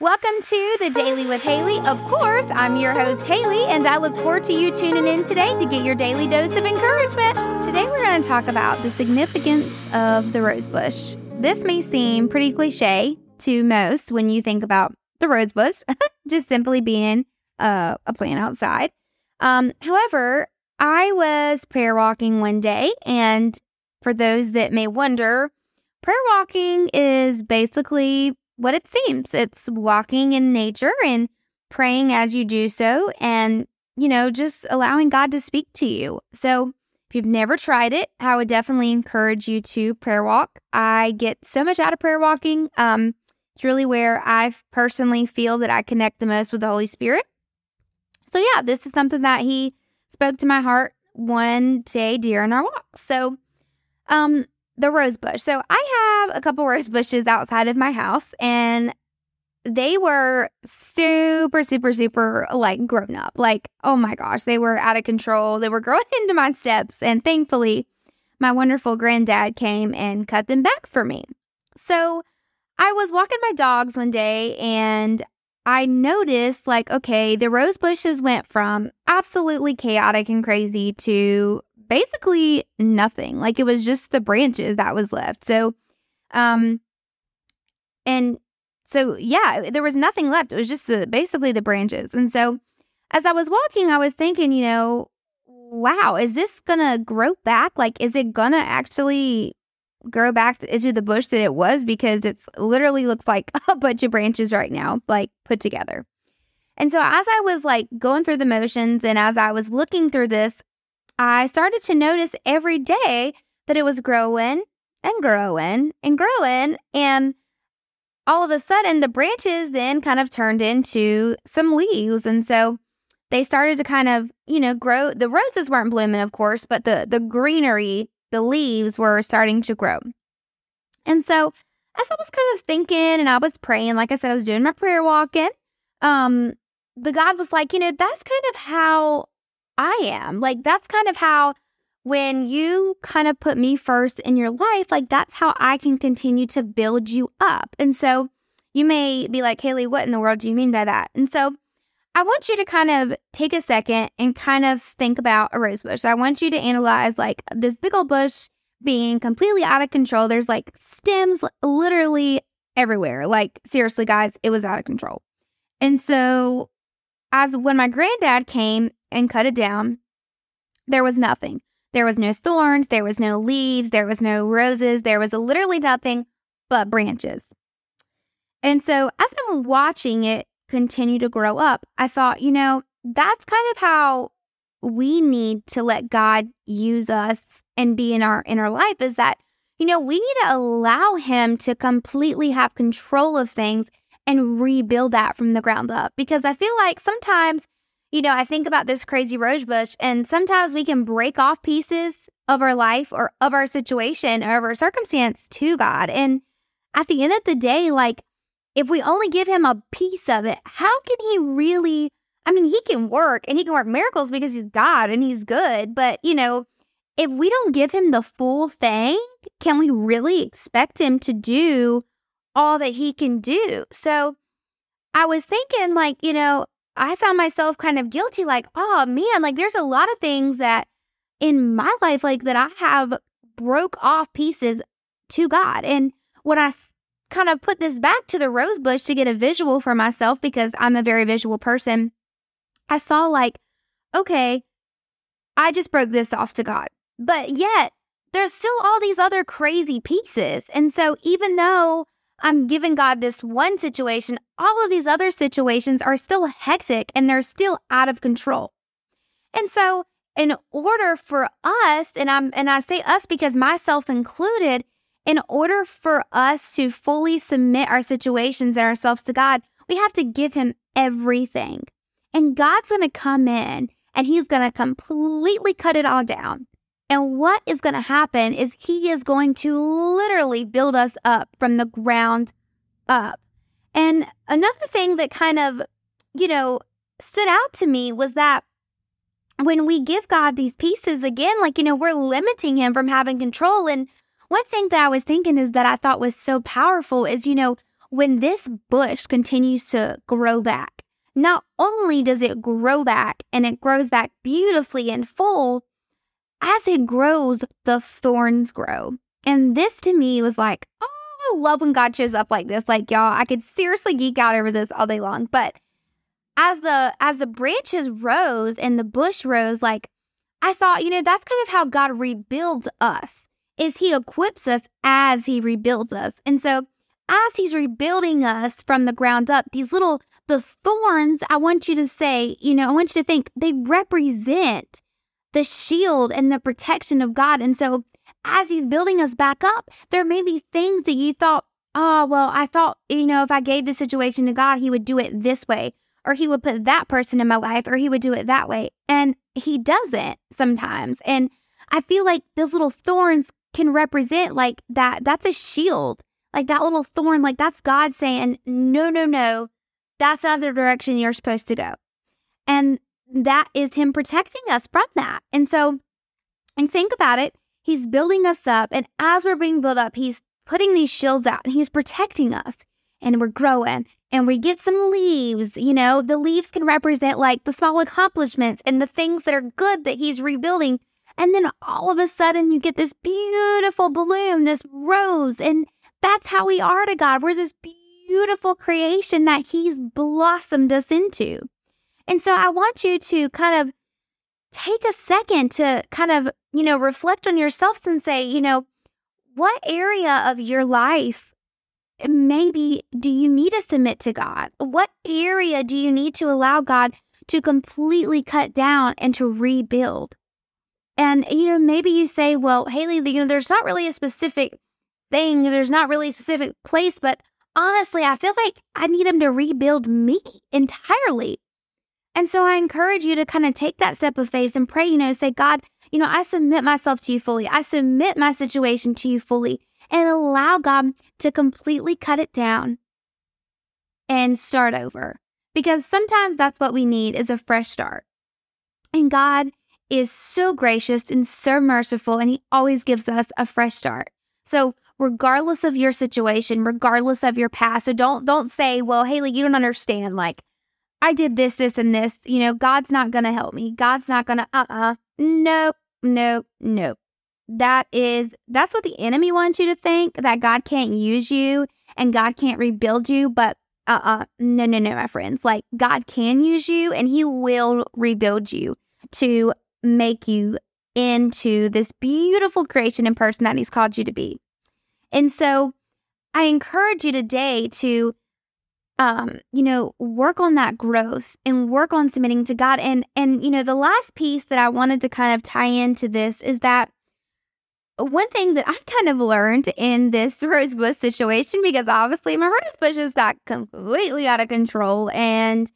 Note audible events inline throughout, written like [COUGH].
Welcome to the Daily with Haley. Of course, I'm your host, Haley, and I look forward to you tuning in today to get your daily dose of encouragement. Today, we're going to talk about the significance of the rose bush. This may seem pretty cliche to most when you think about the rose bush, [LAUGHS] just simply being uh, a plant outside. Um, however, I was prayer walking one day, and for those that may wonder, prayer walking is basically what it seems. It's walking in nature and praying as you do so and, you know, just allowing God to speak to you. So, if you've never tried it, I would definitely encourage you to prayer walk. I get so much out of prayer walking. Um, it's really where I personally feel that I connect the most with the Holy Spirit. So, yeah, this is something that He spoke to my heart one day during our walk. So, um, the rose bush. So I have a couple rose bushes outside of my house, and they were super, super, super like grown up. Like, oh my gosh, they were out of control. They were growing [LAUGHS] into my steps. And thankfully, my wonderful granddad came and cut them back for me. So I was walking my dogs one day and I noticed, like, okay, the rose bushes went from absolutely chaotic and crazy to basically nothing. Like it was just the branches that was left. So, um, and so yeah, there was nothing left. It was just the basically the branches. And so, as I was walking, I was thinking, you know, wow, is this gonna grow back? Like, is it gonna actually grow back into the bush that it was? Because it's literally looks like [LAUGHS] a bunch of branches right now, like put together. And so, as I was like going through the motions and as I was looking through this, I started to notice every day that it was growing and growing and growing. And all of a sudden, the branches then kind of turned into some leaves. And so they started to kind of, you know, grow. The roses weren't blooming, of course, but the, the greenery, the leaves were starting to grow. And so as I was kind of thinking and I was praying, like I said, I was doing my prayer walking, um, the God was like, you know, that's kind of how I am. Like, that's kind of how, when you kind of put me first in your life, like, that's how I can continue to build you up. And so you may be like, Haley, what in the world do you mean by that? And so I want you to kind of take a second and kind of think about a rose bush. I want you to analyze like this big old bush being completely out of control. There's like stems literally everywhere. Like, seriously, guys, it was out of control. And so, as when my granddad came and cut it down, there was nothing. There was no thorns, there was no leaves, there was no roses, there was literally nothing but branches. And so, as I'm watching it continue to grow up, I thought, you know, that's kind of how we need to let God use us and be in our in our life is that you know, we need to allow him to completely have control of things and rebuild that from the ground up because I feel like sometimes you know, I think about this crazy rose bush, and sometimes we can break off pieces of our life or of our situation or of our circumstance to God. And at the end of the day, like, if we only give him a piece of it, how can he really? I mean, he can work and he can work miracles because he's God and he's good. But, you know, if we don't give him the full thing, can we really expect him to do all that he can do? So I was thinking, like, you know, I found myself kind of guilty, like, oh man, like there's a lot of things that in my life, like that I have broke off pieces to God. And when I kind of put this back to the rose bush to get a visual for myself, because I'm a very visual person, I saw like, okay, I just broke this off to God. But yet, there's still all these other crazy pieces. And so, even though I'm giving God this one situation, all of these other situations are still hectic and they're still out of control. And so, in order for us, and I'm and I say us because myself included, in order for us to fully submit our situations and ourselves to God, we have to give him everything. And God's going to come in and he's going to completely cut it all down. And what is going to happen is he is going to literally build us up from the ground up. And another thing that kind of, you know, stood out to me was that when we give God these pieces again, like, you know, we're limiting him from having control. And one thing that I was thinking is that I thought was so powerful is, you know, when this bush continues to grow back, not only does it grow back and it grows back beautifully and full, as it grows, the thorns grow. And this to me was like, oh, I love when God shows up like this. Like, y'all, I could seriously geek out over this all day long. But as the as the branches rose and the bush rose, like I thought, you know, that's kind of how God rebuilds us. Is he equips us as he rebuilds us. And so as he's rebuilding us from the ground up, these little the thorns, I want you to say, you know, I want you to think they represent the shield and the protection of God. And so as he's building us back up, there may be things that you thought, oh, well, I thought, you know, if I gave the situation to God, he would do it this way, or he would put that person in my life, or he would do it that way. And he doesn't sometimes. And I feel like those little thorns can represent like that. That's a shield like that little thorn, like that's God saying, no, no, no, that's not the direction you're supposed to go. And that is Him protecting us from that. And so, and think about it, He's building us up. And as we're being built up, He's putting these shields out and He's protecting us. And we're growing and we get some leaves. You know, the leaves can represent like the small accomplishments and the things that are good that He's rebuilding. And then all of a sudden, you get this beautiful bloom, this rose, and that's how we are to God. We're this beautiful creation that He's blossomed us into. And so I want you to kind of take a second to kind of, you know, reflect on yourselves and say, you know, what area of your life maybe do you need to submit to God? What area do you need to allow God to completely cut down and to rebuild? And, you know, maybe you say, well, Haley, you know, there's not really a specific thing. There's not really a specific place, but honestly, I feel like I need him to rebuild me entirely. And so I encourage you to kind of take that step of faith and pray, you know, say, God, you know, I submit myself to you fully. I submit my situation to you fully and allow God to completely cut it down and start over. Because sometimes that's what we need is a fresh start. And God is so gracious and so merciful, and He always gives us a fresh start. So regardless of your situation, regardless of your past. So don't don't say, "Well, Haley, you don't understand like I did this, this and this. You know, God's not going to help me. God's not going to uh-uh. Nope, nope, nope. That is that's what the enemy wants you to think that God can't use you and God can't rebuild you, but uh-uh. No, no, no, my friends. Like God can use you and he will rebuild you to make you into this beautiful creation and person that he's called you to be. And so I encourage you today to um you know work on that growth and work on submitting to God. And and you know the last piece that I wanted to kind of tie into this is that one thing that I kind of learned in this [LAUGHS] rosebush situation because obviously my rose just got completely out of control. And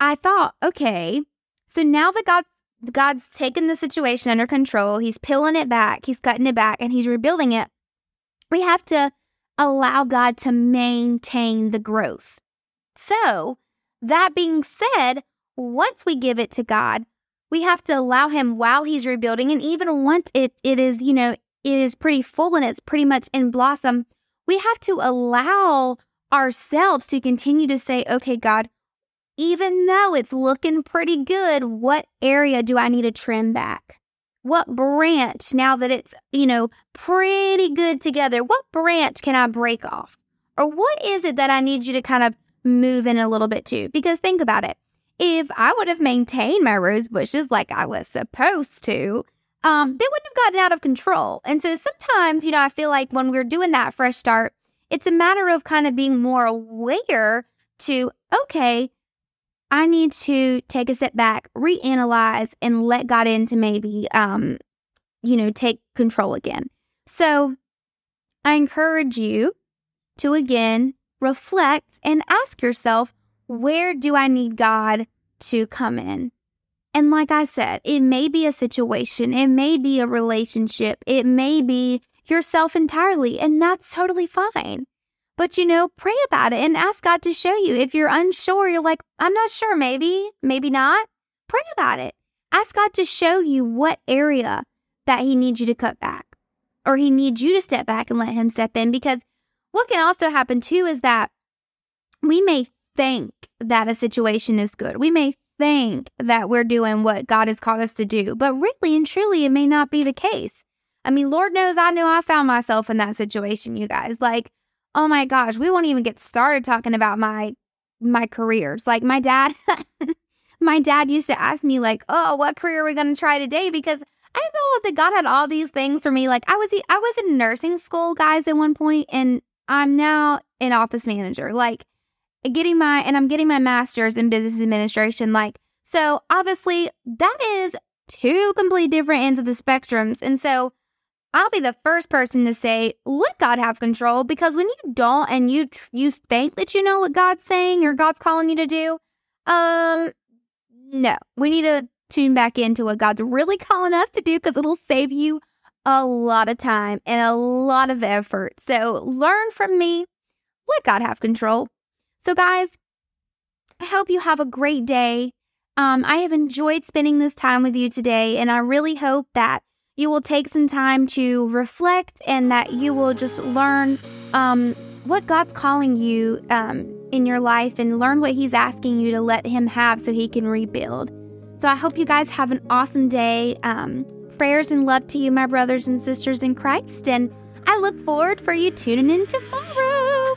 I thought okay so now that God God's taken the situation under control he's peeling it back he's cutting it back and he's rebuilding it we have to allow God to maintain the growth. So, that being said, once we give it to God, we have to allow Him while He's rebuilding. And even once it, it is, you know, it is pretty full and it's pretty much in blossom, we have to allow ourselves to continue to say, okay, God, even though it's looking pretty good, what area do I need to trim back? What branch, now that it's, you know, pretty good together, what branch can I break off? Or what is it that I need you to kind of move in a little bit to? Because think about it. If I would have maintained my rose bushes like I was supposed to, um, they wouldn't have gotten out of control. And so sometimes, you know, I feel like when we're doing that fresh start, it's a matter of kind of being more aware to, okay, I need to take a step back, reanalyze, and let God in to maybe, um, you know, take control again. So I encourage you to again reflect and ask yourself, where do I need God to come in? And like I said, it may be a situation, it may be a relationship, it may be yourself entirely, and that's totally fine. But you know, pray about it and ask God to show you. If you're unsure, you're like, I'm not sure, maybe, maybe not. Pray about it. Ask God to show you what area that He needs you to cut back or He needs you to step back and let Him step in because what can also happen too is that we may think that a situation is good. We may think that we're doing what God has called us to do, but really and truly, it may not be the case. I mean, Lord knows I knew I found myself in that situation, you guys. Like, oh my gosh, we won't even get started talking about my my careers. Like my dad [LAUGHS] my dad used to ask me like, "Oh, what career are we going to try today?" because I thought that God had all these things for me. Like I was I was in nursing school, guys, at one point, and I'm now an office manager. Like getting my and I'm getting my master's in business administration. Like so, obviously, that is two completely different ends of the spectrums, and so I'll be the first person to say, let God have control because when you don't and you tr- you think that you know what God's saying or God's calling you to do, um no. We need to tune back into what God's really calling us to do because it'll save you a lot of time and a lot of effort. So learn from me. Let God have control. So guys, I hope you have a great day. Um, I have enjoyed spending this time with you today, and I really hope that you will take some time to reflect and that you will just learn um, what God's calling you um, in your life and learn what He's asking you to let Him have so He can rebuild. So I hope you guys have an awesome day. Um, prayers and love to you, my brothers and sisters in Christ. And I look forward for you tuning in tomorrow.